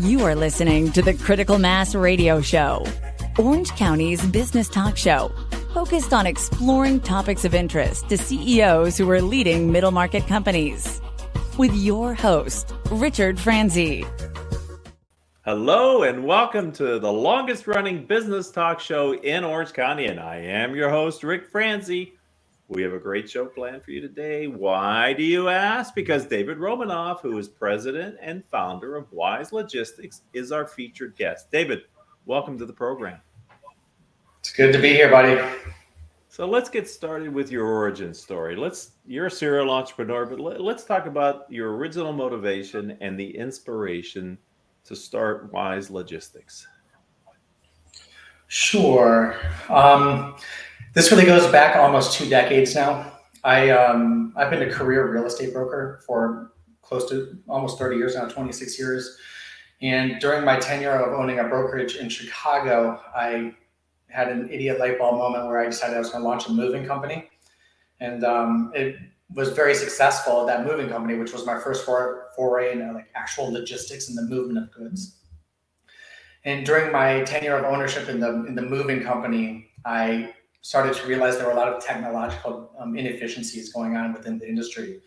You are listening to the Critical Mass Radio Show, Orange County's business talk show, focused on exploring topics of interest to CEOs who are leading middle market companies. With your host, Richard Franzi. Hello, and welcome to the longest running business talk show in Orange County. And I am your host, Ric Franzi. We have a great show planned for you today. Why do you ask? Because David Romanoff, who is president and founder of Wise Logistics, is our featured guest. David, welcome to the program. It's good to be here, buddy. So let's get started with your origin story. Let's you're a serial entrepreneur, but let, us talk about your original motivation and the inspiration to start Wise Logistics. Sure. Um, this really goes back almost two decades now. I um, I've been a career real estate broker for close to almost 30 years now, 26 years. And during my tenure of owning a brokerage in Chicago, I had an idiot light bulb moment where I decided I was going to launch a moving company. And um, it was very successful, that moving company, which was my first for, foray into like actual logistics and the movement of goods. And during my tenure of ownership in the in the moving company, I started to realize there were a lot of technological um, inefficiencies going on within the industry.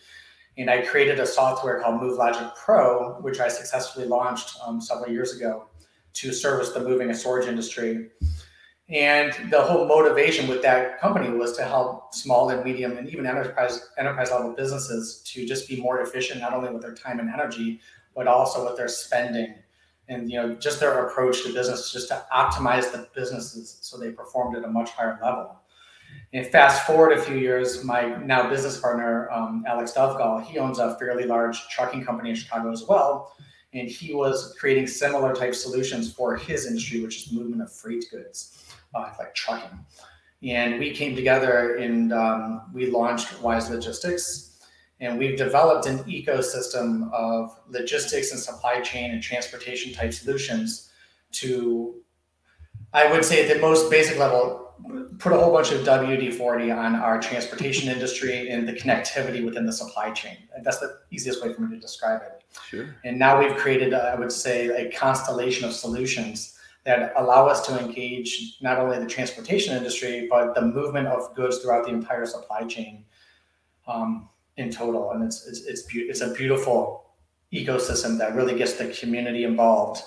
And I created a software called MoveLogic Pro, which I successfully launched um, several years ago to service the moving and storage industry. And the whole motivation with that company was to help small and medium and even enterprise enterprise level businesses to just be more efficient, not only with their time and energy, but also with their spending and you know just their approach to business just to optimize the businesses so they performed at a much higher level. And fast forward a few years my now business partner um, alex dovgall he owns a fairly large trucking company in chicago as well. And he was creating similar type solutions for his industry which is movement of freight goods uh, like trucking. And we came together and um, we launched wise logistics and we've developed an ecosystem of logistics and supply chain and transportation type solutions to, I would say, at the most basic level, put a whole bunch of WD 40 on our transportation industry and the connectivity within the supply chain. That's the easiest way for me to describe it. Sure. And now we've created, I would say, a constellation of solutions that allow us to engage not only the transportation industry, but the movement of goods throughout the entire supply chain. Um, in total, and it's it's it's, be- it's a beautiful ecosystem that really gets the community involved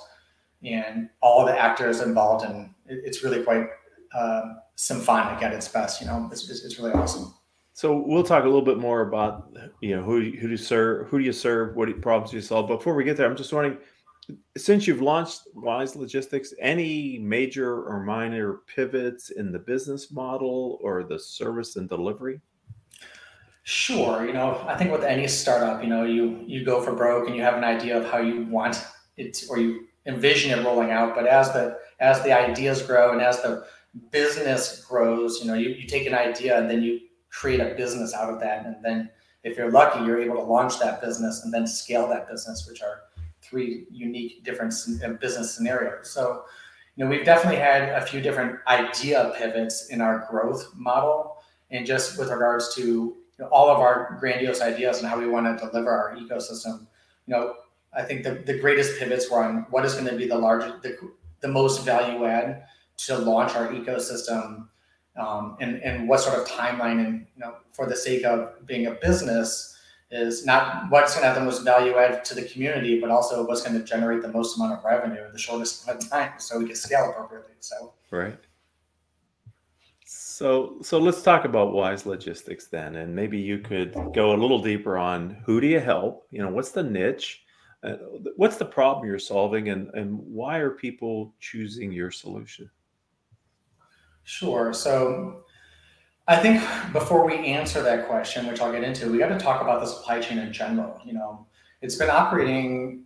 and all the actors involved, and it, it's really quite uh, symphonic at its best. You know, it's, it's, really awesome. So we'll talk a little bit more about you know who who do you serve, who do you serve, what problems do you solve. Before we get there, I'm just wondering, since you've launched Wise Logistics, any major or minor pivots in the business model or the service and delivery? Sure. You know, I think with any startup, you know, you you go for broke and you have an idea of how you want it or you envision it rolling out. But as the as the ideas grow and as the business grows, you know, you, you take an idea and then you create a business out of that. And then if you're lucky, you're able to launch that business and then scale that business, which are three unique different uh, business scenarios. So, you know, we've definitely had a few different idea pivots in our growth model. And just with regards to you know, all of our grandiose ideas and how we want to deliver our ecosystem. You know, I think the, the greatest pivots were on what is going to be the largest, the, the most value add to launch our ecosystem, um, and and what sort of timeline and you know for the sake of being a business is not what's going to have the most value add to the community, but also what's going to generate the most amount of revenue in the shortest amount of time, so we can scale appropriately. So right. So, so let's talk about Wise Logistics then, and maybe you could go a little deeper on who do you help? You know, what's the niche? Uh, what's the problem you're solving, and and why are people choosing your solution? Sure. So, I think before we answer that question, which I'll get into, we got to talk about the supply chain in general. You know, it's been operating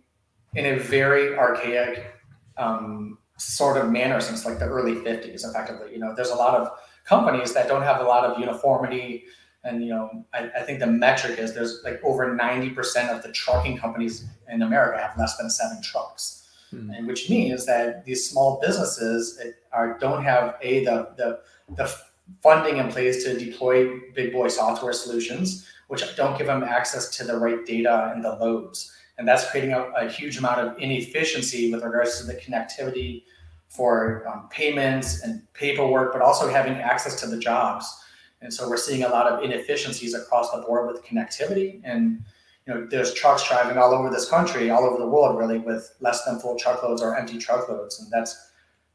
in a very archaic um, sort of manner since like the early 50s, effectively. You know, there's a lot of companies that don't have a lot of uniformity. And you know, I, I think the metric is there's like over 90% of the trucking companies in America have less than seven trucks. Mm-hmm. And which means that these small businesses are don't have a the the the funding in place to deploy big boy software solutions, which don't give them access to the right data and the loads. and that's creating a, a huge amount of inefficiency with regards to the connectivity for um, payments and paperwork, but also having access to the jobs. And so we're seeing a lot of inefficiencies across the board with connectivity. And you know, there's trucks driving all over this country, all over the world, really, with less than full truckloads or empty truckloads, and that's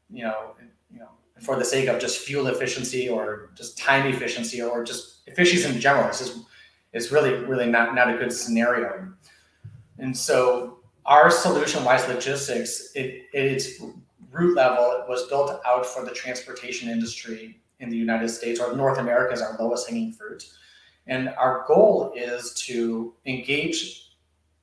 you know, you know, for the sake of just fuel efficiency or just time efficiency or just efficiency in general. It's just it's really really not not a good scenario. And so our solution, Wise Logistics, it, its root level, it was built out for the transportation industry in the United States or North America is our lowest hanging fruit. And our goal is to engage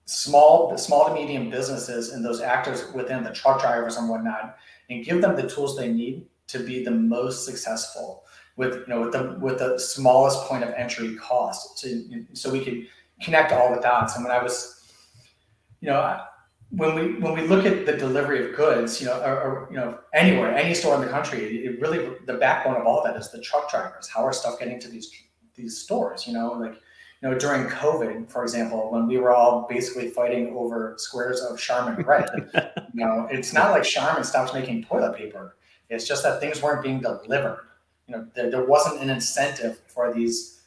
small, small to medium businesses and those actors within the truck drivers and whatnot, and give them the tools they need to be the most successful with you know with the with the smallest point of entry cost So so we could connect all the dots. And when I was, you know, when we when we look at the delivery of goods, you know, or, or, you know, anywhere, any store in the country, it really the backbone of all that is the truck drivers. How are stuff getting to these these stores? You know, like you know, during COVID, for example, when we were all basically fighting over squares of Charmin Red, you know, it's not like Charmin stopped making toilet paper. It's just that things weren't being delivered. You know, there, there wasn't an incentive for these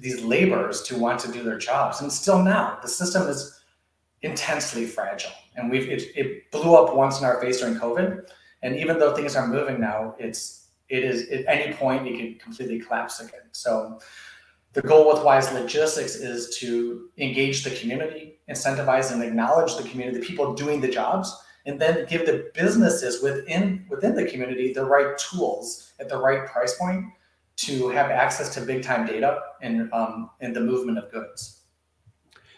these laborers to want to do their jobs, and still now the system is intensely fragile. And we've it, it blew up once in our face during COVID. And even though things are moving now, it's it is at any point it can completely collapse again. So the goal with Wise Logistics is to engage the community, incentivize and acknowledge the community, the people doing the jobs, and then give the businesses within within the community the right tools at the right price point to have access to big time data and um, and the movement of goods.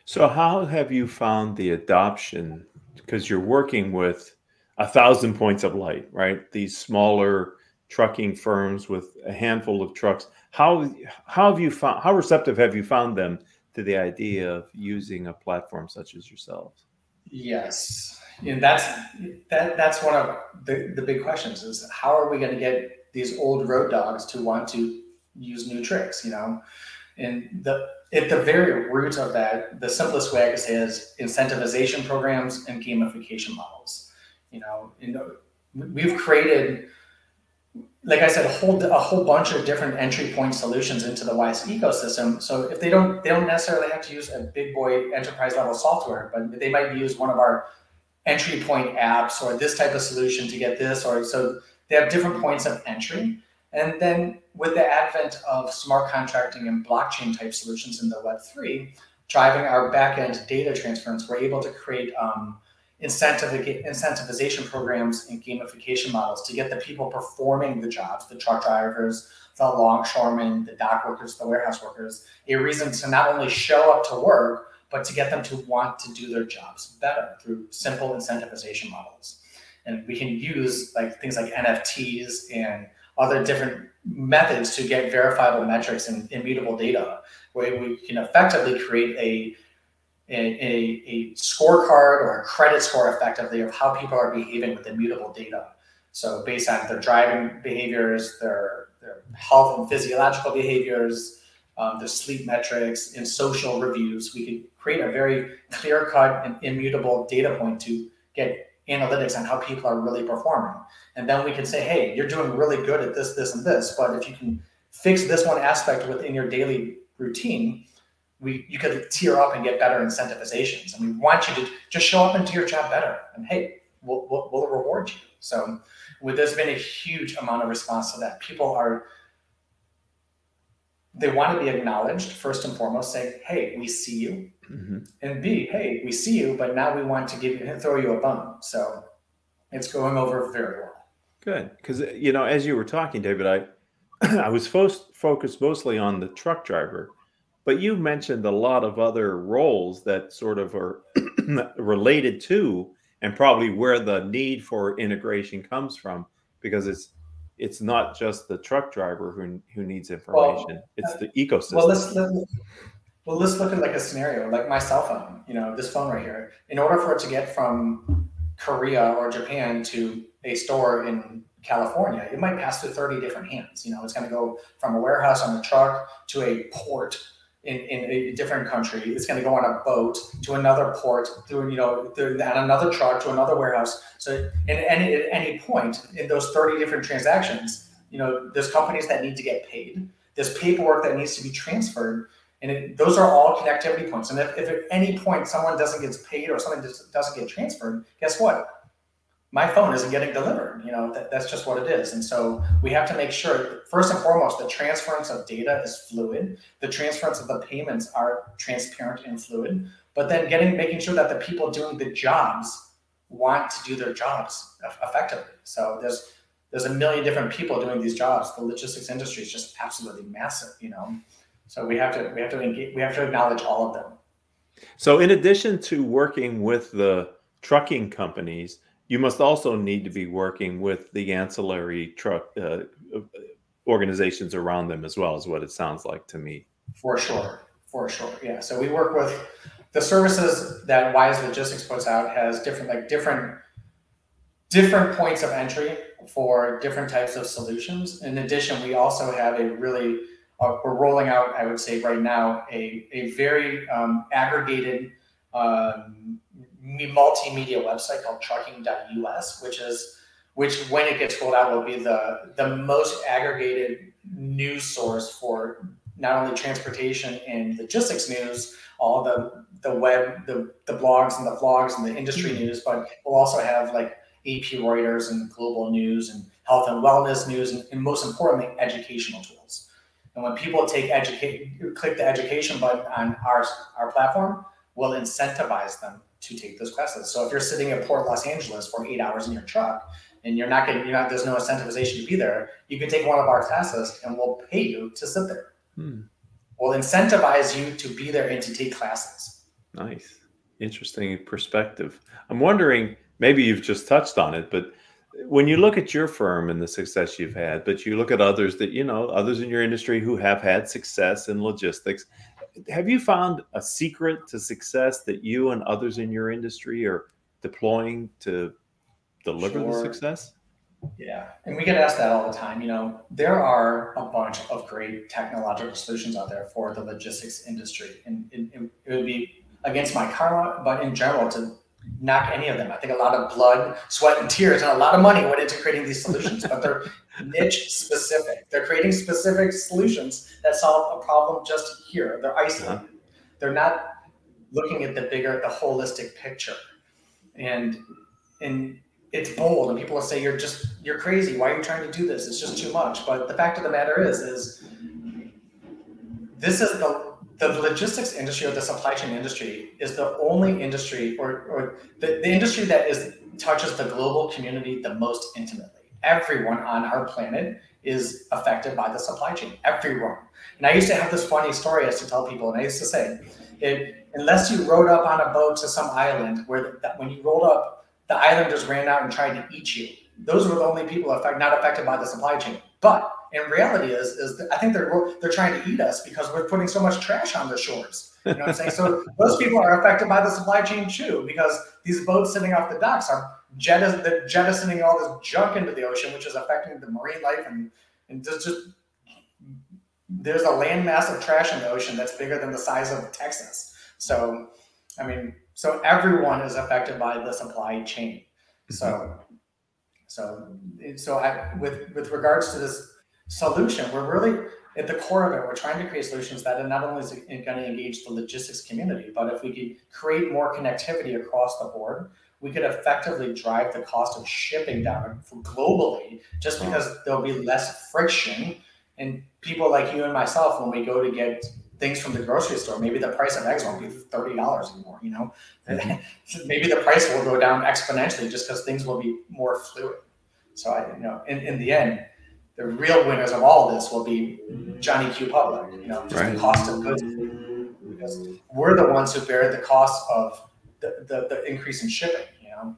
So, how have you found the adoption? Because you're working with a thousand points of light, right? These smaller trucking firms with a handful of trucks. How how have you found? How receptive have you found them to the idea of using a platform such as yourselves? Yes, and that's that. That's one of the the big questions: is how are we going to get these old road dogs to want to use new tricks? You know, and the at the very root of that, the simplest way I could say is incentivization programs and gamification models. You know, you know, we've created, like I said, a whole a whole bunch of different entry point solutions into the Wise ecosystem. So if they don't they don't necessarily have to use a big boy enterprise level software, but they might use one of our entry point apps or this type of solution to get this, or so they have different points of entry. And then with the advent of smart contracting and blockchain type solutions in the Web3, driving our backend data transference, we're able to create um, incentivization programs and gamification models to get the people performing the jobs, the truck drivers, the longshoremen, the dock workers, the warehouse workers, a reason to not only show up to work, but to get them to want to do their jobs better through simple incentivization models. And we can use like things like NFTs and other different methods to get verifiable metrics and immutable data, where we can effectively create a a, a, a scorecard or a credit score effectively of how people are behaving with immutable data. So based on their driving behaviors, their, their health and physiological behaviors, um, their sleep metrics, and social reviews, we can create a very clear cut and immutable data point to get analytics on how people are really performing. And then we can say, hey, you're doing really good at this, this, and this. But if you can fix this one aspect within your daily routine, we you could tier up and get better incentivizations. And we want you to just show up and do your job better. And hey, we'll, we'll, we'll reward you. So with there's been a huge amount of response to that. People are they want to be acknowledged first and foremost say hey we see you. Mm-hmm. and b hey we see you but now we want to give you throw you a bone. So it's going over very well. Good, because you know, as you were talking, David, I I was fo- focused mostly on the truck driver, but you mentioned a lot of other roles that sort of are related to, and probably where the need for integration comes from, because it's it's not just the truck driver who who needs information; well, it's the uh, ecosystem. Well, let's, let's well let's look at like a scenario, like my cell phone. You know, this phone right here. In order for it to get from Korea or Japan to a store in California, it might pass through 30 different hands. You know, it's going to go from a warehouse on a truck to a port in, in a different country. It's going to go on a boat to another port, through you know, through, another truck to another warehouse. So, in any at any point in those thirty different transactions, you know, there's companies that need to get paid. There's paperwork that needs to be transferred, and it, those are all connectivity points. And if, if at any point someone doesn't get paid or something doesn't get transferred, guess what? My phone isn't getting delivered. You know, that, that's just what it is. And so we have to make sure, first and foremost, the transference of data is fluid. The transference of the payments are transparent and fluid. But then getting, making sure that the people doing the jobs want to do their jobs effectively. So there's there's a million different people doing these jobs. The logistics industry is just absolutely massive. You know, so we have to we have to engage, we have to acknowledge all of them. So in addition to working with the trucking companies you must also need to be working with the ancillary truck uh, organizations around them as well, is what it sounds like to me. For sure, for sure, yeah. So we work with the services that Wise Logistics puts out has different like different different points of entry for different types of solutions. In addition, we also have a really uh, we're rolling out, I would say right now, a a very um, aggregated um, multimedia website called trucking.us, which is which when it gets rolled out will be the the most aggregated news source for not only transportation and logistics news, all the the web, the the blogs and the vlogs and the industry mm-hmm. news, but we'll also have like AP Reuters and global news and health and wellness news, and, and most importantly, educational tools. And when people take educate, click the education button on our our platform, we'll incentivize them to take those classes. So if you're sitting at Port Los Angeles for eight hours in your truck and you're not getting, you're not, there's no incentivization to be there, you can take one of our classes and we'll pay you to sit there. Hmm. We'll incentivize you to be there and to take classes. Nice. Interesting perspective. I'm wondering, maybe you've just touched on it, but when you look at your firm and the success you've had, but you look at others that, you know, others in your industry who have had success in logistics, have you found a secret to success that you and others in your industry are deploying to deliver sure. the success? Yeah, and we get asked that all the time. You know, there are a bunch of great technological solutions out there for the logistics industry, and it, it would be against my karma, but in general, to knock any of them. I think a lot of blood, sweat, and tears, and a lot of money went into creating these solutions, but they're niche specific. They're creating specific solutions that solve a problem just here. They're isolated. Uh-huh. They're not looking at the bigger, the holistic picture. And and it's bold, and people will say you're just you're crazy. Why are you trying to do this? It's just too much. But the fact of the matter is, is this is the the logistics industry or the supply chain industry is the only industry or, or the, the industry that is touches the global community the most intimately. Everyone on our planet is affected by the supply chain. Everyone. And I used to have this funny story I used to tell people, and I used to say, it, unless you rode up on a boat to some island where the, when you rolled up, the islanders ran out and tried to eat you. Those were the only people affect, not affected by the supply chain. But in reality is is I think they're they're trying to eat us because we're putting so much trash on the shores. You know what I'm saying? So those people are affected by the supply chain too because these boats sitting off the docks are jettis- jettisoning all this junk into the ocean, which is affecting the marine life and and just, just there's a landmass of trash in the ocean that's bigger than the size of Texas. So I mean, so everyone is affected by the supply chain. So mm-hmm. so so I, with with regards to this solution. We're really at the core of it, we're trying to create solutions that are not only is going to engage the logistics community, but if we could create more connectivity across the board, we could effectively drive the cost of shipping down globally just because there'll be less friction. And people like you and myself, when we go to get things from the grocery store, maybe the price of eggs won't be $30 anymore, you know? Mm-hmm. maybe the price will go down exponentially just because things will be more fluid. So I, you know, in, in the end, the real winners of all this will be Johnny Q Public, you know, just right. the cost of goods. Because we're the ones who bear the cost of the, the, the increase in shipping, you know.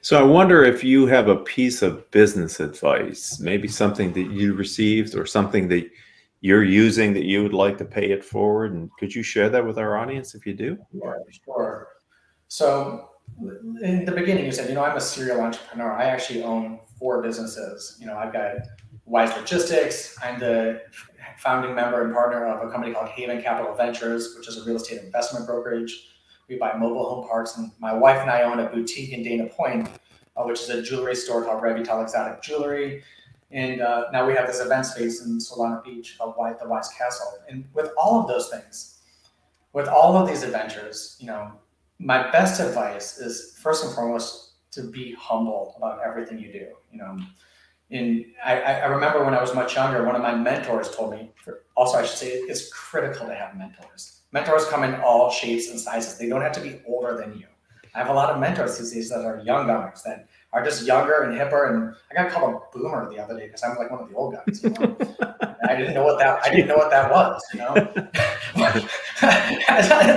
So I wonder if you have a piece of business advice, maybe something that you received or something that you're using that you would like to pay it forward. And could you share that with our audience if you do? Sure, sure. So in the beginning, you said, you know, I'm a serial entrepreneur. I actually own four businesses. You know, I've got Wise Logistics. I'm the founding member and partner of a company called Haven Capital Ventures, which is a real estate investment brokerage. We buy mobile home parks, and my wife and I own a boutique in Dana Point, uh, which is a jewelry store called Revital Exotic Jewelry. And uh, now we have this event space in Solana Beach called White, the Wise Castle. And with all of those things, with all of these adventures, you know, my best advice is first and foremost to be humble about everything you do. You know, and I, I remember when I was much younger, one of my mentors told me. Also, I should say it's critical to have mentors. Mentors come in all shapes and sizes. They don't have to be older than you. I have a lot of mentors these days that are young guys that are just younger and hipper. And I got called a boomer the other day because I'm like one of the old guys. You know? I didn't know what that I didn't know what that was. You know,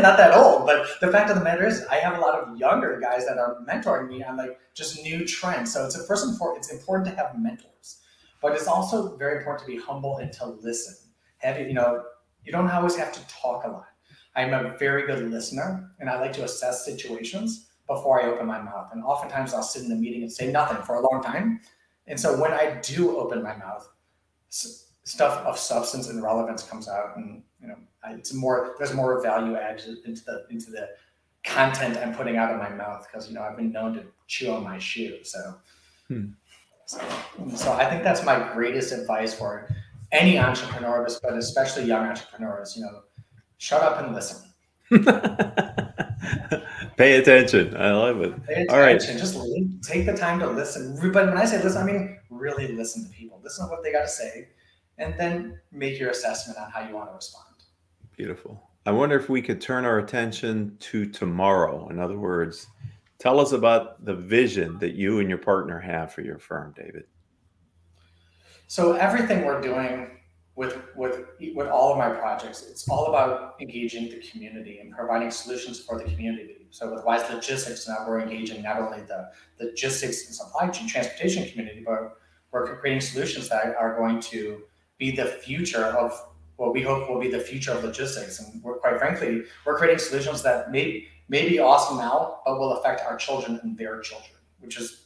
not that old, but the fact of the matter is, I have a lot of younger guys that are mentoring me on like just new trends. So it's a first and foremost, it's important to have mentors, but it's also very important to be humble and to listen. Have you know, you don't always have to talk a lot. I'm a very good listener, and I like to assess situations before I open my mouth. And oftentimes I'll sit in the meeting and say nothing for a long time. And so when I do open my mouth, stuff of substance and relevance comes out, and you know, it's more there's more value added into the into the content I'm putting out of my mouth because you know I've been known to chew on my shoe. So, hmm. so, so I think that's my greatest advice for any entrepreneur, but especially young entrepreneurs. You know, shut up and listen. Pay attention. I love it. Pay attention. All right. Just take the time to listen. But when I say listen, I mean really listen to people. Listen to what they got to say, and then make your assessment on how you want to respond. Beautiful. I wonder if we could turn our attention to tomorrow. In other words, tell us about the vision that you and your partner have for your firm, David. So everything we're doing with with with all of my projects, it's all about engaging the community and providing solutions for the community. So with Wise Logistics, now we're engaging not only the, the logistics and supply chain transportation community, but we're creating solutions that are going to be the future of what we hope will be the future of logistics. And we're quite frankly, we're creating solutions that may may be awesome now, but will affect our children and their children, which is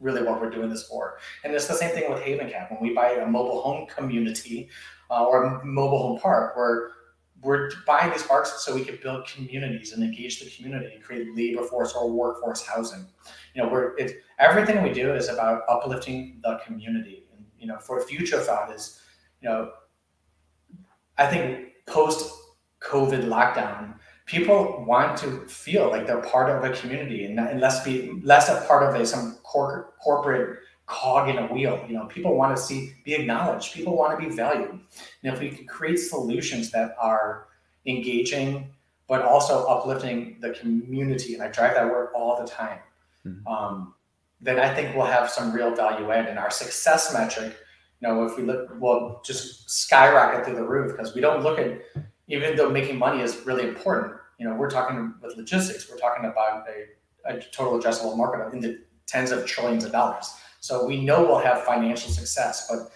really what we're doing this for. And it's the same thing with Haven Cap. When we buy a mobile home community uh, or a mobile home park, we're we're buying these parks so we can build communities and engage the community and create labor force or workforce housing. You know, we're it's everything we do is about uplifting the community. And you know, for future thought is, you know, I think post COVID lockdown, people want to feel like they're part of a community and, and less be less a part of a some cor- corporate cog in a wheel. You know, people want to see be acknowledged. People want to be valued. And if we can create solutions that are engaging but also uplifting the community, and I drive that word all the time, mm-hmm. um, then I think we'll have some real value add in our success metric. You know, if we look, we'll just skyrocket through the roof because we don't look at, even though making money is really important, you know, we're talking with logistics, we're talking about a, a total addressable market in the tens of trillions of dollars. So we know we'll have financial success, but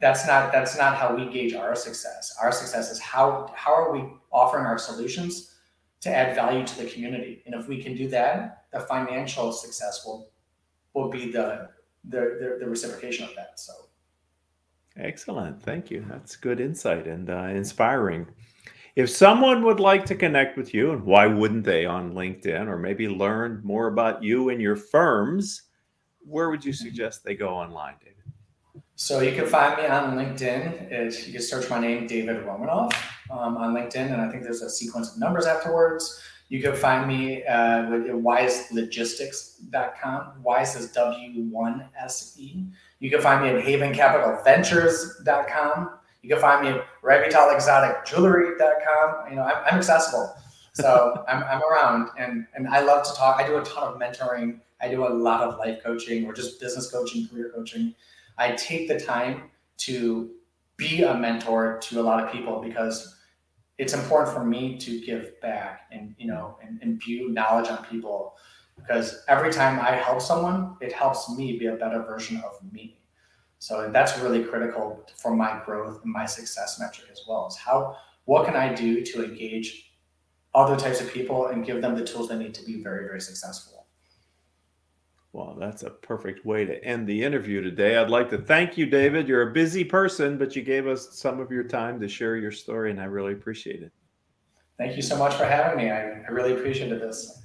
that's not that's not how we gauge our success. Our success is how how are we offering our solutions to add value to the community. And if we can do that, the financial success will will be the the, the, the reciprocation of that. So excellent. Thank you. That's good insight and uh, inspiring. If someone would like to connect with you, and why wouldn't they on LinkedIn, or maybe learn more about you and your firms, where would you suggest they go online, David? So you can find me on LinkedIn. It, you can search my name, David Romanoff, um, on LinkedIn, and I think there's a sequence of numbers afterwards. You can find me uh, with wiselogistics.com. Wise is W1SE. You can find me at havencapitalventures.com. You can find me at revitalexoticjewelry.com. You know, I'm, I'm accessible. So I'm, I'm around and, and I love to talk. I do a ton of mentoring. I do a lot of life coaching or just business coaching, career coaching. I take the time to be a mentor to a lot of people because it's important for me to give back and you know and imbue knowledge on people because every time I help someone, it helps me be a better version of me. So that's really critical for my growth and my success metric as well. Is how what can I do to engage other types of people and give them the tools they need to be very very successful. Well, that's a perfect way to end the interview today. I'd like to thank you, David. You're a busy person, but you gave us some of your time to share your story, and I really appreciate it. Thank you so much for having me. I, I really appreciated this.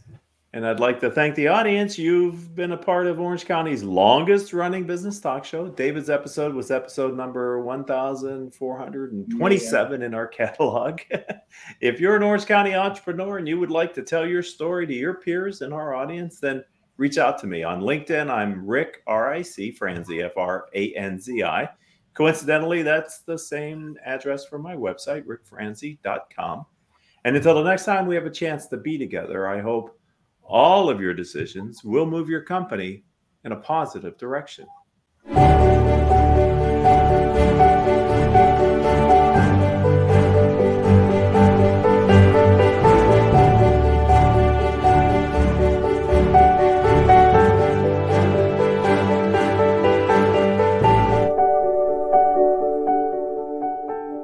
And I'd like to thank the audience. You've been a part of Orange County's longest running business talk show. David's episode was episode number 1427 yeah. in our catalog. if you're an Orange County entrepreneur and you would like to tell your story to your peers in our audience, then reach out to me on LinkedIn. I'm Ric, R I C, Franzi, F R A N Z I. Coincidentally, that's the same address for my website, ricfranzi.com. And until the next time we have a chance to be together, I hope all of your decisions will move your company in a positive direction.